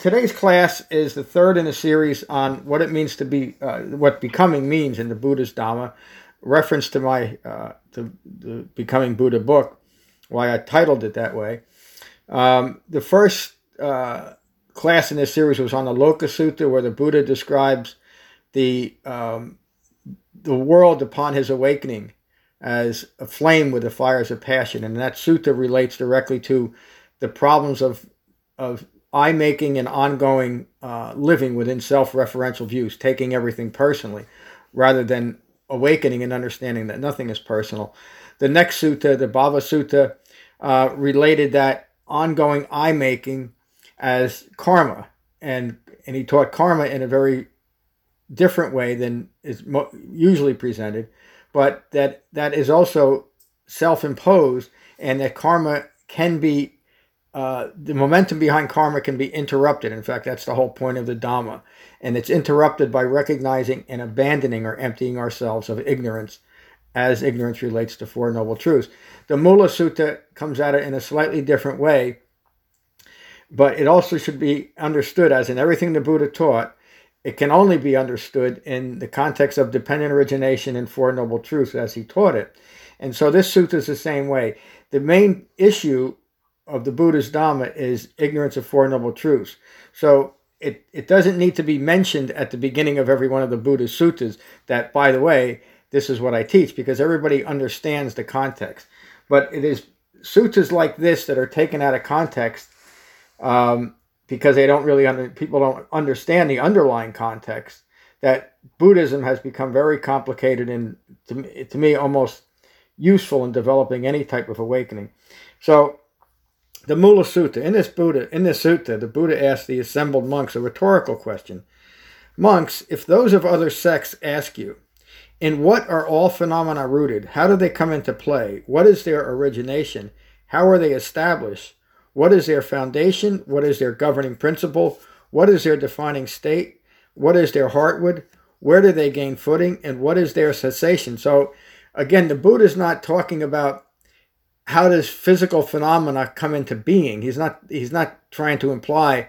Today's class is the third in a series on what it means to be, uh, what becoming means in the Buddha's Dhamma, reference to my uh, to the Becoming Buddha book, why I titled it that way. Um, the first uh, class in this series was on the Loka Sutta, where the Buddha describes the um, the world upon his awakening as aflame with the fires of passion, and that sutta relates directly to the problems of of I making and ongoing uh, living within self referential views, taking everything personally, rather than awakening and understanding that nothing is personal. The next sutta, the Bhava Sutta, uh, related that ongoing I making as karma, and and he taught karma in a very different way than is mo- usually presented, but that that is also self imposed, and that karma can be uh, the momentum behind karma can be interrupted. In fact, that's the whole point of the Dhamma. And it's interrupted by recognizing and abandoning or emptying ourselves of ignorance as ignorance relates to Four Noble Truths. The Mula Sutta comes at it in a slightly different way, but it also should be understood as in everything the Buddha taught, it can only be understood in the context of dependent origination and Four Noble Truths as he taught it. And so this sutta is the same way. The main issue of the Buddha's Dhamma is ignorance of Four Noble Truths. So it, it doesn't need to be mentioned at the beginning of every one of the Buddha's suttas that, by the way, this is what I teach because everybody understands the context. But it is suttas like this that are taken out of context um, because they don't really under, people don't understand the underlying context that Buddhism has become very complicated and to, to me almost useful in developing any type of awakening. So the Mula Sutta. In this Buddha, in this sutta, the Buddha asked the assembled monks a rhetorical question. Monks, if those of other sects ask you, in what are all phenomena rooted? How do they come into play? What is their origination? How are they established? What is their foundation? What is their governing principle? What is their defining state? What is their heartwood? Where do they gain footing? And what is their cessation? So, again, the Buddha is not talking about how does physical phenomena come into being? He's not he's not trying to imply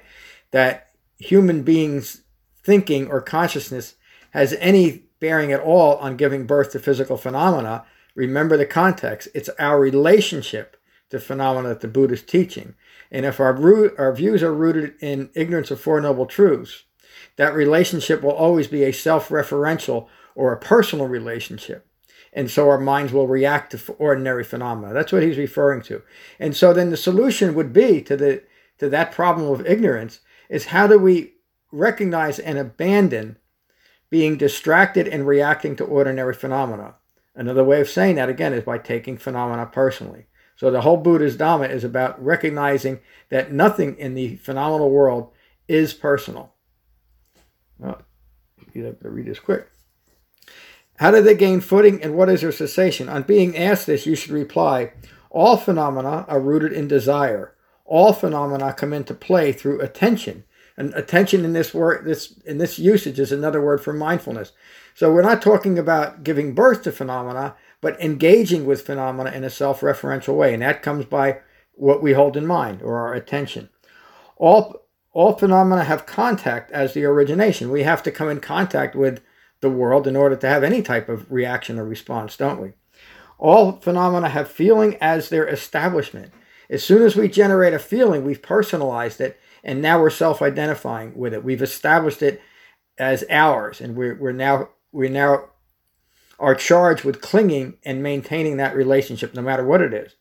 that human beings thinking or consciousness has any bearing at all on giving birth to physical phenomena. Remember the context. It's our relationship to phenomena that the Buddha is teaching. And if our, root, our views are rooted in ignorance of Four Noble Truths, that relationship will always be a self referential or a personal relationship and so our minds will react to ordinary phenomena. That's what he's referring to. And so then the solution would be to the to that problem of ignorance is how do we recognize and abandon being distracted and reacting to ordinary phenomena? Another way of saying that again is by taking phenomena personally. So the whole Buddha's Dhamma is about recognizing that nothing in the phenomenal world is personal. Well, you have to read this quick. How do they gain footing and what is their cessation? On being asked this, you should reply All phenomena are rooted in desire. All phenomena come into play through attention. And attention in this word, this in this usage is another word for mindfulness. So we're not talking about giving birth to phenomena, but engaging with phenomena in a self-referential way, and that comes by what we hold in mind or our attention. All all phenomena have contact as the origination. We have to come in contact with the world in order to have any type of reaction or response, don't we? All phenomena have feeling as their establishment. As soon as we generate a feeling, we've personalized it, and now we're self-identifying with it. We've established it as ours, and we're, we're now we now are charged with clinging and maintaining that relationship, no matter what it is.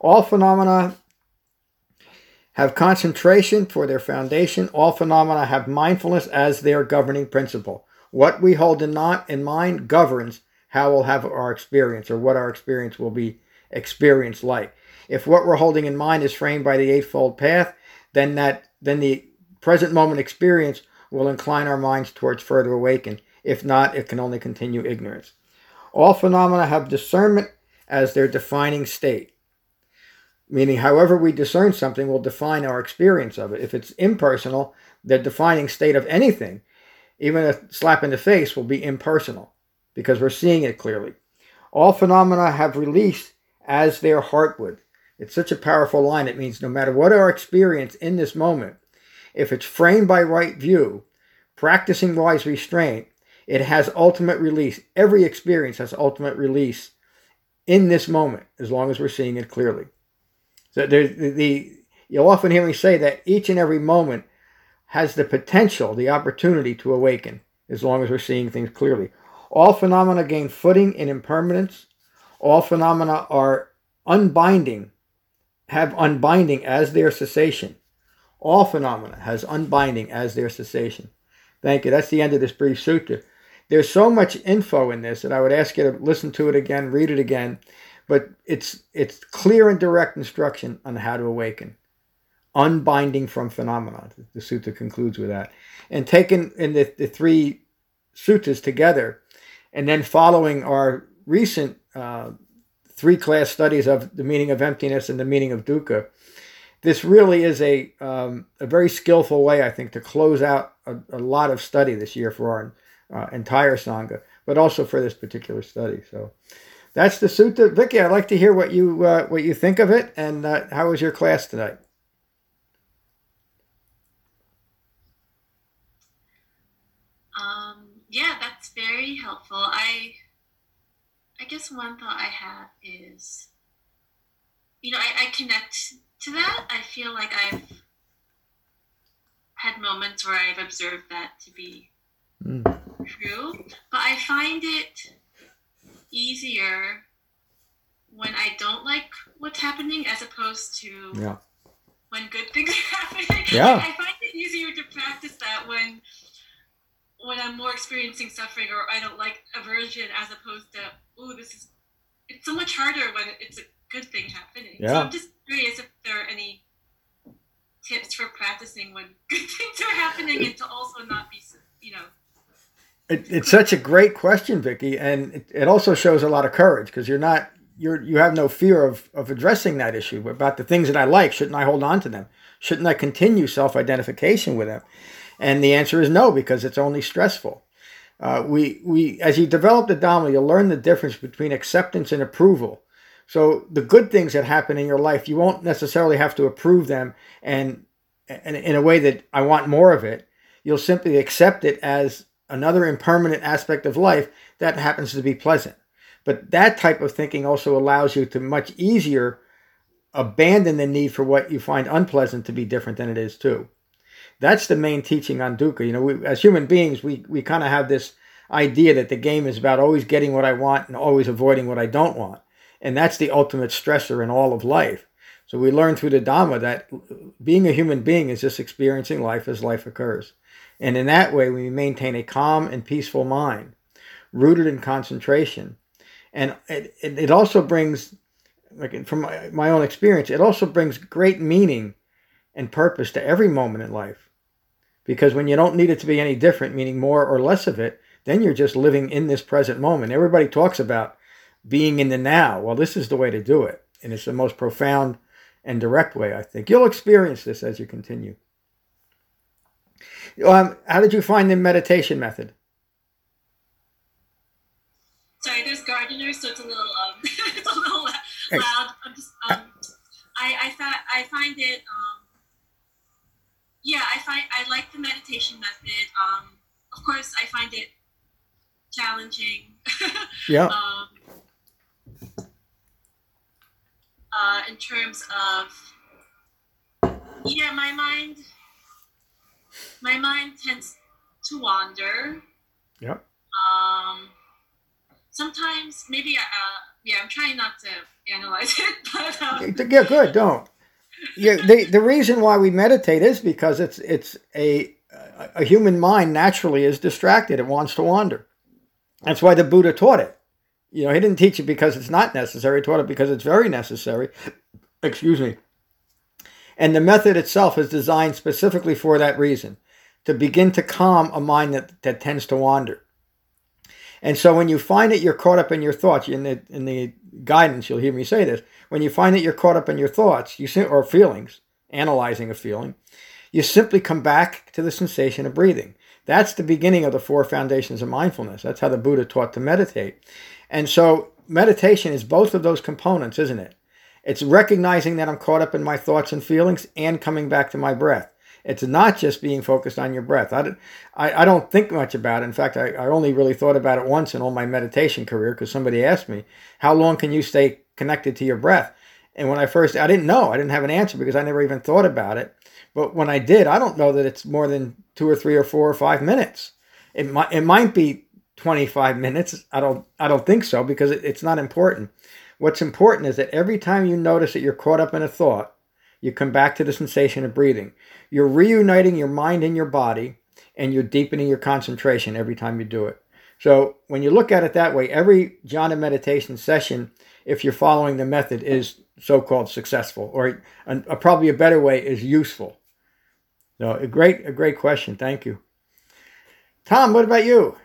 All phenomena have concentration for their foundation. All phenomena have mindfulness as their governing principle. What we hold in, not, in mind governs how we'll have our experience or what our experience will be experienced like. If what we're holding in mind is framed by the Eightfold Path, then that then the present moment experience will incline our minds towards further awakening. If not, it can only continue ignorance. All phenomena have discernment as their defining state. Meaning, however we discern something will define our experience of it. If it's impersonal, the defining state of anything, even a slap in the face, will be impersonal because we're seeing it clearly. All phenomena have release as their heartwood. It's such a powerful line. It means no matter what our experience in this moment, if it's framed by right view, practicing wise restraint, it has ultimate release. Every experience has ultimate release in this moment, as long as we're seeing it clearly. So the, the you'll often hear me say that each and every moment has the potential, the opportunity to awaken, as long as we're seeing things clearly. All phenomena gain footing in impermanence. All phenomena are unbinding, have unbinding as their cessation. All phenomena has unbinding as their cessation. Thank you. That's the end of this brief sutta. There's so much info in this that I would ask you to listen to it again, read it again, but it's it's clear and direct instruction on how to awaken. Unbinding from phenomena. The sutta concludes with that. And taken in the, the three suttas together, and then following our recent uh, three class studies of the meaning of emptiness and the meaning of dukkha, this really is a um, a very skillful way, I think, to close out a, a lot of study this year for our uh, entire sangha, but also for this particular study. So that's the sutta. Vicky, I'd like to hear what you uh, what you think of it, and uh, how was your class tonight? Um, yeah, that's very helpful. I I guess one thought I have is, you know, I, I connect to that. I feel like I've had moments where I've observed that to be mm. true, but I find it easier when I don't like what's happening as opposed to yeah. when good things are happening. Yeah. I find it easier to practice that when when I'm more experiencing suffering or I don't like aversion as opposed to, oh, this is, it's so much harder when it's a good thing happening. Yeah. So I'm just curious if there are any tips for practicing when good things are happening and to also not be, you know. It, it's such a great question, Vicky, and it, it also shows a lot of courage because you're not you're you have no fear of of addressing that issue about the things that I like. Shouldn't I hold on to them? Shouldn't I continue self identification with them? And the answer is no, because it's only stressful. Uh, we, we, as you develop the Dhamma, you'll learn the difference between acceptance and approval. So the good things that happen in your life, you won't necessarily have to approve them and, and in a way that I want more of it. You'll simply accept it as another impermanent aspect of life that happens to be pleasant. But that type of thinking also allows you to much easier abandon the need for what you find unpleasant to be different than it is too. That's the main teaching on dukkha. You know, we, as human beings, we, we kind of have this idea that the game is about always getting what I want and always avoiding what I don't want. And that's the ultimate stressor in all of life. So we learn through the Dhamma that being a human being is just experiencing life as life occurs. And in that way, we maintain a calm and peaceful mind, rooted in concentration. And it, it also brings, like from my, my own experience, it also brings great meaning and purpose to every moment in life. Because when you don't need it to be any different, meaning more or less of it, then you're just living in this present moment. Everybody talks about being in the now. Well, this is the way to do it. And it's the most profound and direct way, I think. You'll experience this as you continue. Um, how did you find the meditation method? Sorry, there's gardeners, so it's a little um, it's a little loud. I'm just um, I I I find it um, yeah, I find I like the meditation method. Um, of course, I find it challenging. yeah. um, uh, in terms of yeah, my mind, my mind tends to wander. Yeah. Um, sometimes maybe uh, yeah, I'm trying not to analyze it, but um, yeah, good. Don't yeah, the the reason why we meditate is because it's it's a a human mind naturally is distracted. It wants to wander. That's why the Buddha taught it. You know, he didn't teach it because it's not necessary. He taught it because it's very necessary. Excuse me. And the method itself is designed specifically for that reason, to begin to calm a mind that, that tends to wander. And so when you find that you're caught up in your thoughts, in the in the guidance, you'll hear me say this. When you find that you're caught up in your thoughts, you or feelings, analyzing a feeling, you simply come back to the sensation of breathing. That's the beginning of the four foundations of mindfulness. That's how the Buddha taught to meditate. And so meditation is both of those components, isn't it? It's recognizing that I'm caught up in my thoughts and feelings and coming back to my breath. It's not just being focused on your breath. I, I, I don't think much about it. In fact, I, I only really thought about it once in all my meditation career because somebody asked me, How long can you stay connected to your breath? And when I first, I didn't know. I didn't have an answer because I never even thought about it. But when I did, I don't know that it's more than two or three or four or five minutes. It might, it might be 25 minutes. I don't, I don't think so because it, it's not important. What's important is that every time you notice that you're caught up in a thought, you come back to the sensation of breathing. You're reuniting your mind and your body, and you're deepening your concentration every time you do it. So when you look at it that way, every jhana meditation session, if you're following the method, is so-called successful, or a, a, probably a better way is useful. So a great, a great question. Thank you, Tom. What about you?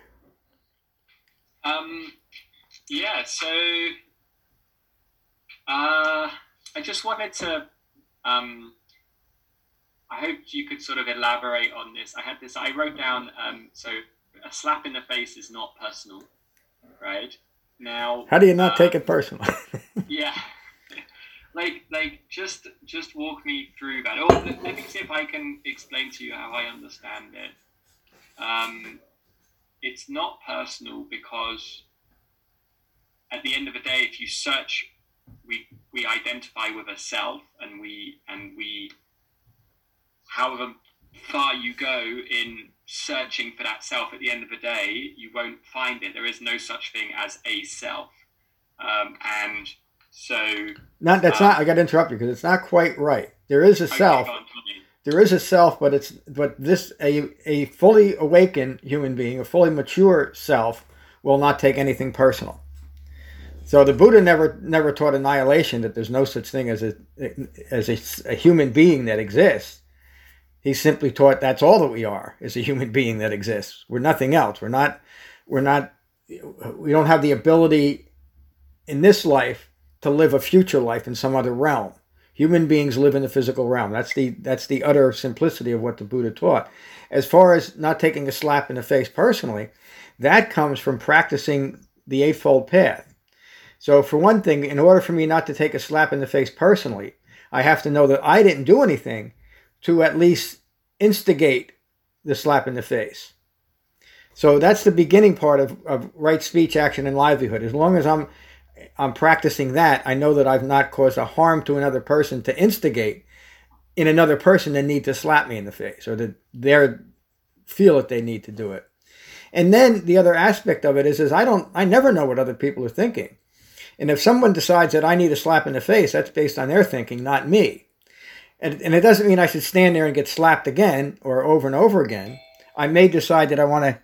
Um, yeah. So uh, I just wanted to. Um, I hoped you could sort of elaborate on this. I had this. I wrote down. Um, so a slap in the face is not personal, right? Now, how do you not uh, take it personal? yeah, like like just just walk me through that. Or let, let, me see if I can explain to you how I understand it. Um, it's not personal because at the end of the day, if you search we we identify with a self and we and we however far you go in searching for that self at the end of the day you won't find it. There is no such thing as a self. Um, and so not that's um, not i got to interrupt you because it's not quite right. There is a okay, self. there is a self but it's but this a a fully awakened human being a fully mature self will not take anything personal so the Buddha never never taught annihilation that there's no such thing as a as a, a, human being that exists. He simply taught that's all that we are is a human being that exists. We're nothing else. We're not we're not we don't have the ability in this life to live a future life in some other realm. Human beings live in the physical realm. That's the that's the utter simplicity of what the Buddha taught. As far as not taking a slap in the face personally, that comes from practicing the eightfold path so, for one thing, in order for me not to take a slap in the face personally, I have to know that I didn't do anything to at least instigate the slap in the face. So that's the beginning part of, of right speech, action, and livelihood. As long as I'm I'm practicing that, I know that I've not caused a harm to another person to instigate in another person the need to slap me in the face or that they feel that they need to do it. And then the other aspect of it is, is I don't I never know what other people are thinking. And if someone decides that I need a slap in the face, that's based on their thinking, not me. And, and it doesn't mean I should stand there and get slapped again or over and over again. I may decide that I want to.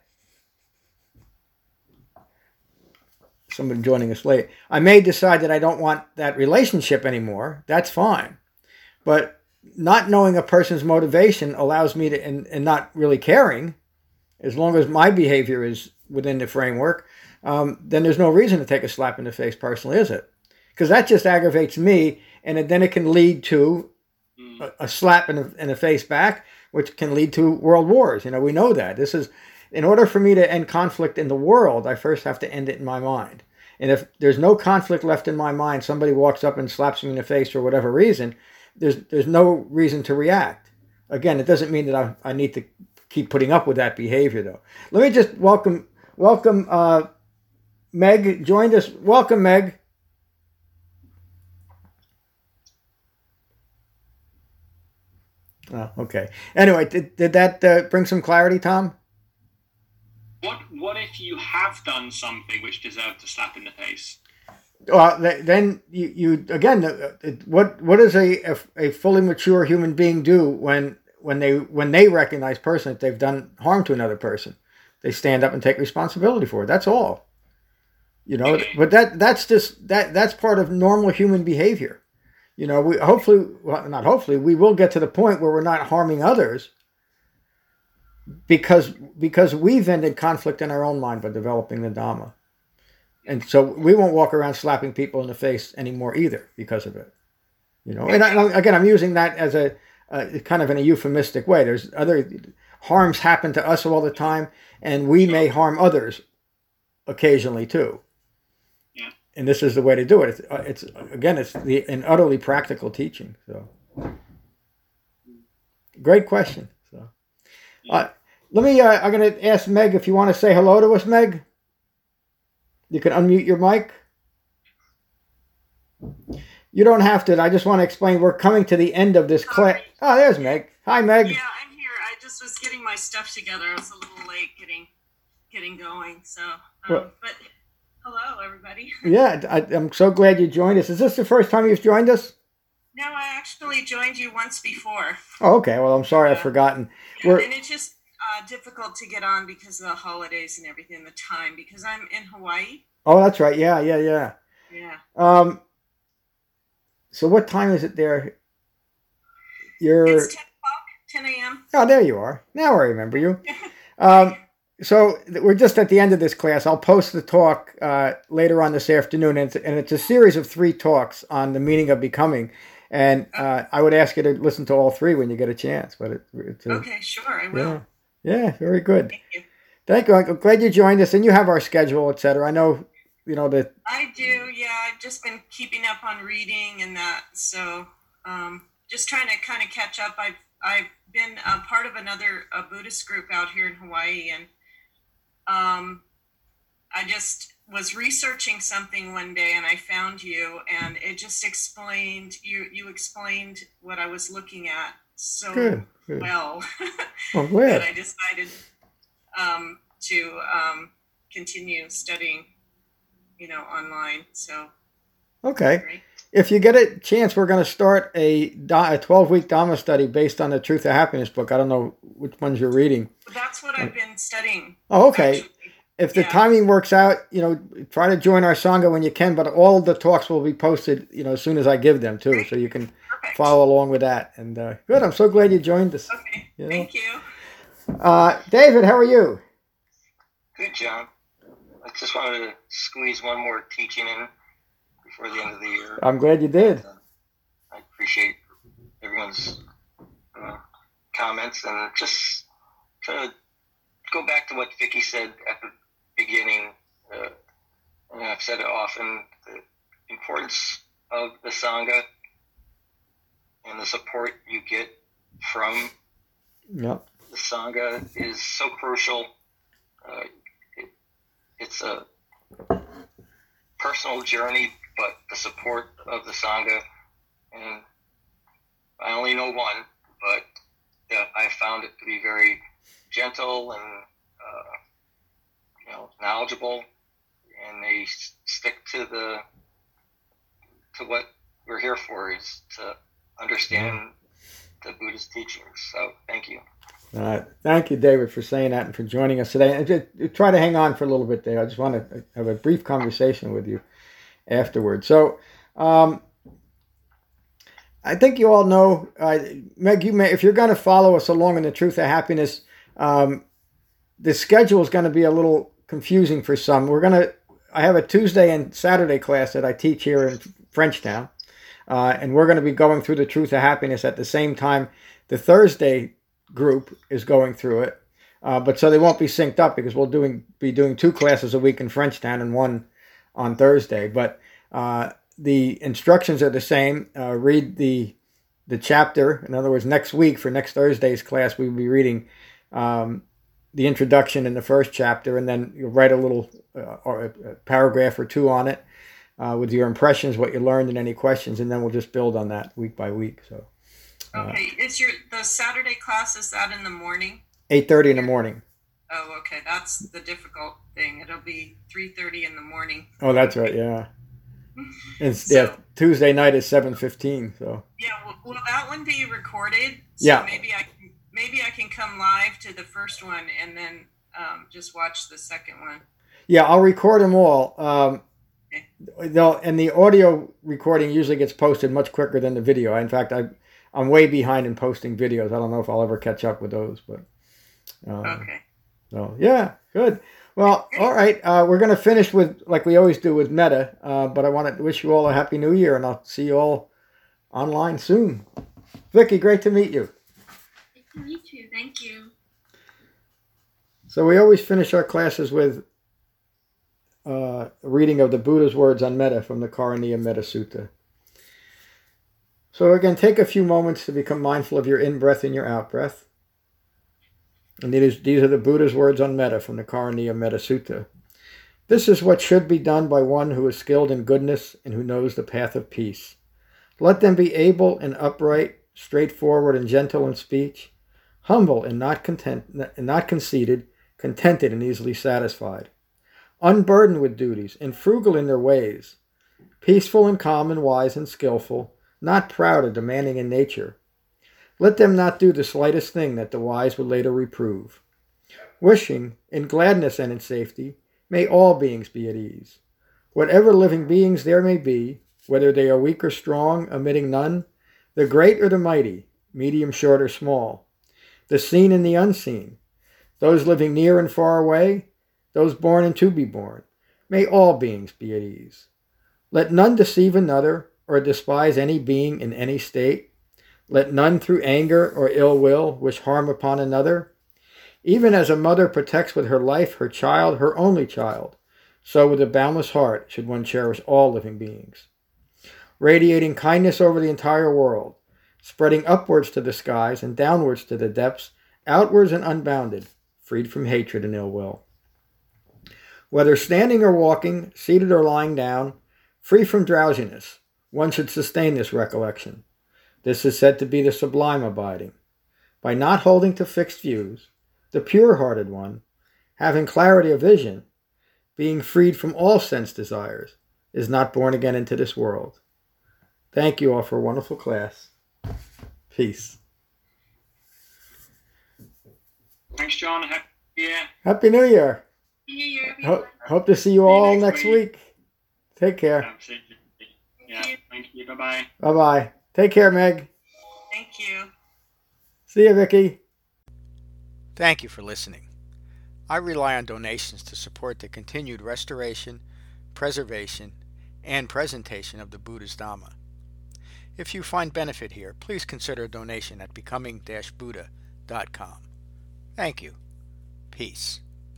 Someone joining us late. I may decide that I don't want that relationship anymore. That's fine. But not knowing a person's motivation allows me to, and, and not really caring, as long as my behavior is within the framework, um, then there's no reason to take a slap in the face personally, is it? Because that just aggravates me, and then it can lead to hmm. a, a slap in the, in the face back, which can lead to world wars. You know, we know that. This is, in order for me to end conflict in the world, I first have to end it in my mind. And if there's no conflict left in my mind, somebody walks up and slaps me in the face for whatever reason, there's there's no reason to react. Again, it doesn't mean that I, I need to keep putting up with that behavior, though. Let me just welcome welcome uh, Meg joined us. Welcome, Meg. Oh, okay. Anyway, did, did that uh, bring some clarity, Tom? What What if you have done something which deserved a slap in the face? Well, then you, you again. Uh, what what does a, a, a fully mature human being do when when they when they recognize personally that they've done harm to another person? They stand up and take responsibility for it. That's all. You know, but that that's just that that's part of normal human behavior. You know, we hopefully well, not hopefully we will get to the point where we're not harming others. because because we've ended conflict in our own mind by developing the Dhamma. And so we won't walk around slapping people in the face anymore either because of it. You know, and I, again, I'm using that as a, a kind of in a euphemistic way. There's other harms happen to us all the time, and we may harm others occasionally too. Yeah. And this is the way to do it. It's, uh, it's again, it's the an utterly practical teaching. So, great question. So, uh, let me. Uh, I'm going to ask Meg if you want to say hello to us, Meg. You can unmute your mic. You don't have to. I just want to explain. We're coming to the end of this class. Oh, there's Meg. Hi, Meg. Yeah, I'm here. I just was getting my stuff together. I was a little late getting getting going. So, um, Well- but hello, everybody. Yeah, I, I'm so glad you joined us. Is this the first time you've joined us? No, I actually joined you once before. Oh, okay. Well, I'm sorry I've forgotten. Yeah, We're- and it's just uh, difficult to get on because of the holidays and everything, the time. Because I'm in Hawaii. Oh, that's right. Yeah, yeah, yeah. Yeah. Um. So what time is it there? You're. It's 10 o'clock, 10 a.m. Oh, there you are. Now I remember you. Um, so we're just at the end of this class. I'll post the talk uh, later on this afternoon, and it's, and it's a series of three talks on the meaning of becoming. And uh, I would ask you to listen to all three when you get a chance. But it, it's a, Okay, sure, I will. yeah, yeah, very good. Thank you. Thank you. I'm glad you joined us, and you have our schedule, etc. I know, you know that. I do, yeah. I've just been keeping up on reading and that, so um, just trying to kind of catch up. I've I've been a part of another a Buddhist group out here in Hawaii, and um, I just was researching something one day, and I found you, and it just explained you you explained what I was looking at so Good. good. well that glad. I decided um, to um, continue studying, you know, online. So Okay. great. If you get a chance, we're going to start a a 12 week Dharma study based on the Truth of Happiness book. I don't know which ones you're reading. That's what I've been studying. Oh, okay. actually. If the Yeah. timing works out, you know, try to join our sangha when you can. But all the talks will be posted, you know, as soon as I give them too, so you can Perfect. follow along with that. And uh, good. I'm so glad you joined us. Okay. You know? Thank you. Uh, David, how are you? Good, John. I just wanted to squeeze one more teaching in before the end of the year. I'm glad you did. I appreciate everyone's uh, comments and just to go back to what Vicky said at the beginning. Uh, and I've said it often: the importance of the sangha and the support you get from Yep. the sangha is so crucial. Uh, it, it's a personal journey, but the support of the sangha, and I only know one, but yeah, I found it to be very gentle and uh, you know knowledgeable, and they s- stick to the to what we're here for is to understand the Buddhist teachings. So thank you. Uh, thank you, David, for saying that and for joining us today. And just, try to hang on for a little bit there. I just want to have a brief conversation with you afterwards. So, um, I think you all know, uh, Meg. You may, if you're going to follow us along in the truth of happiness, um, the schedule is going to be a little confusing for some. We're going to. I have a Tuesday and Saturday class that I teach here in Frenchtown, uh, and we're going to be going through the truth of happiness at the same time. The Thursday group is going through it, uh, but so they won't be synced up because we'll doing be doing two classes a week in Frenchtown and one on Thursday. But uh, the instructions are the same. Uh, read the the chapter. In other words, next week for next Thursday's class, we will be reading um, the introduction in the first chapter, and then you'll write a little uh, or a paragraph or two on it uh, with your impressions, what you learned, and any questions, and then we'll just build on that week by week. So Okay. Is your the Saturday class is that in the morning? eight thirty in the morning. Oh, okay. That's the difficult thing. It'll be three thirty in the morning. Oh, that's right. Yeah. So- yeah. Tuesday night is seven fifteen. So Yeah. Will, will that one be recorded? So Yeah. Maybe I can maybe I can come live to the first one and then um, just watch the second one. yeah, I'll record them all. Um, they'll and the audio recording usually gets posted much quicker than the video. In fact, I I'm way behind in posting videos. I don't know if I'll ever catch up with those, but Uh, okay. Oh, yeah, good. Well, all right. Uh, we're going to finish with, like we always do with Metta, uh, but I want to wish you all a Happy New Year, and I'll see you all online soon. Vicky, great to meet you. Great to meet you. Thank you. So we always finish our classes with uh, a reading of the Buddha's words on Metta from the Karaniya Metta Sutta. So again, take a few moments to become mindful of your in-breath and your out-breath. And these, these are the Buddha's words on metta from the Karaniya Metta Sutta. This is what should be done by one who is skilled in goodness and who knows the path of peace. Let them be able and upright, straightforward and gentle in speech, humble and not content and not conceited, contented and easily satisfied, unburdened with duties and frugal in their ways, peaceful and calm and wise and skilful, not proud or demanding in nature, let them not do the slightest thing that the wise would later reprove. Wishing, in gladness and in safety, may all beings be at ease. Whatever living beings there may be, whether they are weak or strong, omitting none, the great or the mighty, medium, short, or small, the seen and the unseen, those living near and far away, those born and to be born, may all beings be at ease. Let none deceive another or despise any being in any state, let none through anger or ill will wish harm upon another. Even as a mother protects with her life her child, her only child, so with a boundless heart should one cherish all living beings. Radiating kindness over the entire world, spreading upwards to the skies and downwards to the depths, outwards and unbounded, freed from hatred and ill will. Whether standing or walking, seated or lying down, free from drowsiness, one should sustain this recollection this is said to be the sublime abiding. By not holding to fixed views, the pure hearted one, having clarity of vision, being freed from all sense desires, is not born again into this world. Thank you all for a wonderful class. Peace. Thanks, John. Happy New Year. Happy New Year. New Year, Ho- hope to see you all next week. Take care. Absolutely. Yeah. Thank you. Bye bye. Bye bye. Take care, Meg. Thank you. See you, Vicky. Thank you for listening. I rely on donations to support the continued restoration, preservation, and presentation of the Buddha's Dhamma. If you find benefit here, please consider a donation at becoming-buddha.com. Thank you. Peace.